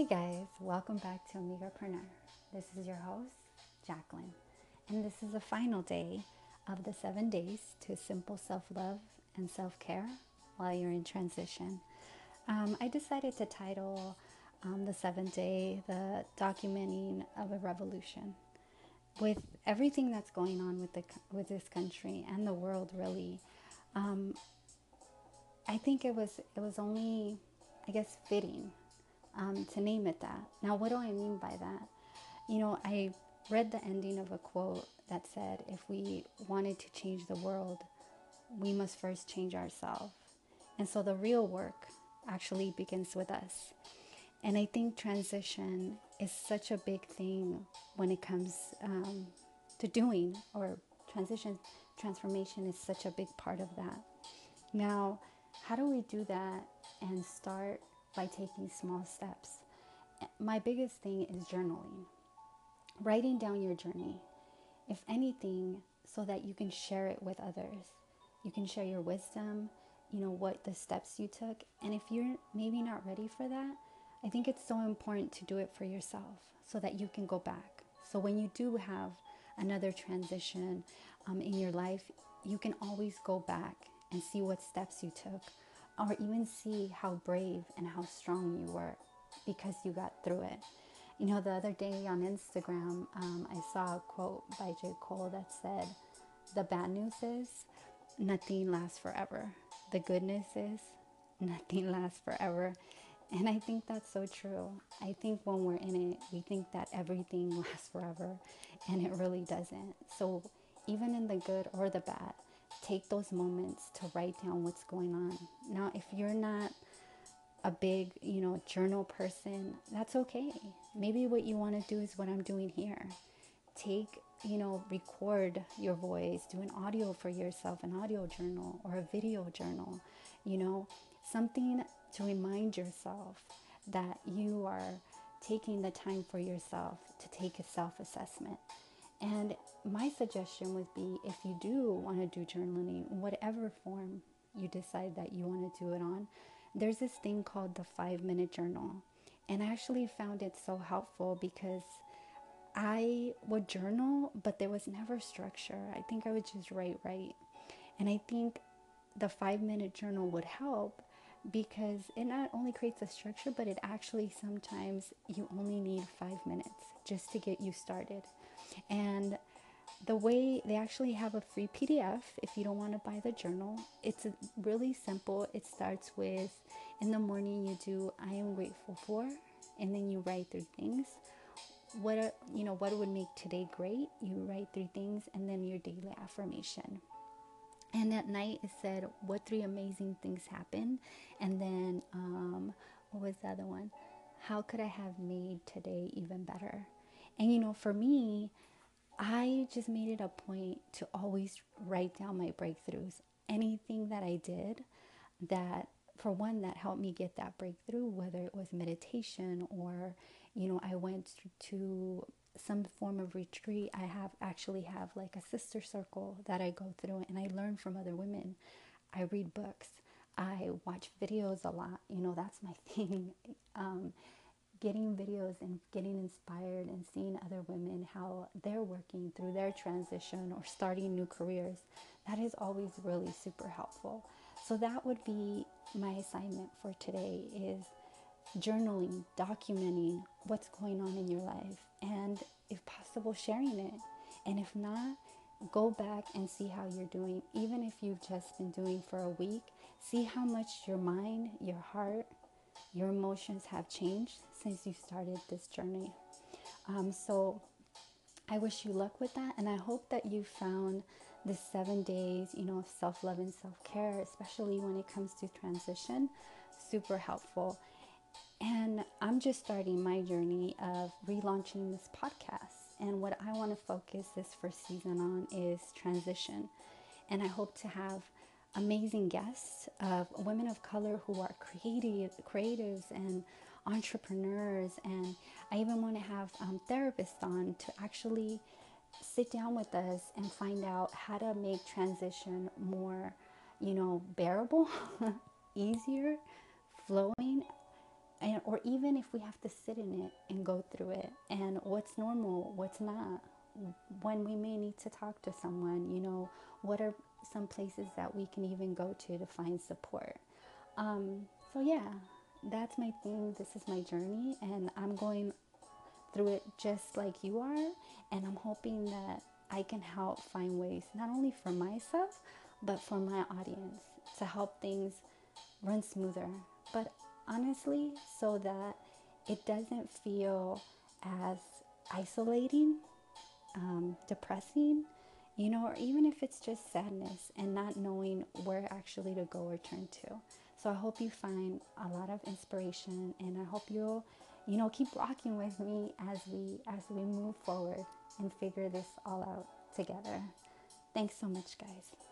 Hey guys, welcome back to Amigapreneur. This is your host, Jacqueline, and this is the final day of the seven days to simple self love and self care while you're in transition. Um, I decided to title um, the seventh day the documenting of a revolution. With everything that's going on with the with this country and the world, really, um, I think it was it was only, I guess, fitting um, to name it that. Now, what do I mean by that? You know, I read the ending of a quote that said, if we wanted to change the world, we must first change ourselves. And so the real work actually begins with us. And I think transition is such a big thing when it comes um, to doing, or transition, transformation is such a big part of that. Now, how do we do that and start by taking small steps. My biggest thing is journaling, writing down your journey, if anything, so that you can share it with others. You can share your wisdom, you know, what the steps you took. And if you're maybe not ready for that, I think it's so important to do it for yourself so that you can go back. So when you do have another transition um, in your life, you can always go back and see what steps you took or even see how brave and how strong you were because you got through it. You know, the other day on Instagram, um, I saw a quote by J. Cole that said, The bad news is nothing lasts forever. The good news is nothing lasts forever. And I think that's so true. I think when we're in it, we think that everything lasts forever, and it really doesn't. So, even in the good or the bad, take those moments to write down what's going on. Now, if you're not a big, you know, journal person, that's okay. Maybe what you want to do is what I'm doing here. Take, you know, record your voice, do an audio for yourself, an audio journal or a video journal, you know, something to remind yourself that you are taking the time for yourself to take a self assessment. And my suggestion would be if you do want to do journaling, whatever form you decide that you want to do it on, there's this thing called the five minute journal. And I actually found it so helpful because I would journal, but there was never structure. I think I would just write, write. And I think the five minute journal would help because it not only creates a structure, but it actually sometimes you only need five minutes just to get you started. And the way they actually have a free PDF if you don't want to buy the journal. It's really simple. It starts with in the morning you do I am grateful for and then you write three things. What are, you know what would make today great? You write three things and then your daily affirmation. And at night it said what three amazing things happened and then um, what was the other one? How could I have made today even better? And you know, for me, I just made it a point to always write down my breakthroughs. Anything that I did that, for one, that helped me get that breakthrough, whether it was meditation or, you know, I went to some form of retreat. I have actually have like a sister circle that I go through and I learn from other women. I read books. I watch videos a lot. You know, that's my thing. Um, getting videos and getting inspired and seeing other women how they're working through their transition or starting new careers that is always really super helpful so that would be my assignment for today is journaling documenting what's going on in your life and if possible sharing it and if not go back and see how you're doing even if you've just been doing for a week see how much your mind your heart your emotions have changed since you started this journey. Um, so I wish you luck with that, and I hope that you found the seven days, you know, of self love and self care, especially when it comes to transition, super helpful. And I'm just starting my journey of relaunching this podcast. And what I want to focus this first season on is transition. And I hope to have amazing guests of women of color who are creative, creatives and entrepreneurs. And I even want to have um, therapists on to actually sit down with us and find out how to make transition more, you know, bearable, easier, flowing, and, or even if we have to sit in it and go through it and what's normal what's not. When we may need to talk to someone you know what are some places that we can even go to to find support? Um, so yeah that's my thing. This is my journey and i'm going through it just like you are and i'm hoping that i can help find ways not only for myself but for my audience to help things run smoother. But honestly, so that it doesn't feel as isolating, um, depressing, you know, or even if it's just sadness and not knowing where actually to go or turn to. So I hope you find a lot of inspiration and I hope you'll, you know, keep rocking with me as we as we move forward and figure this all out together. Thanks so much, guys.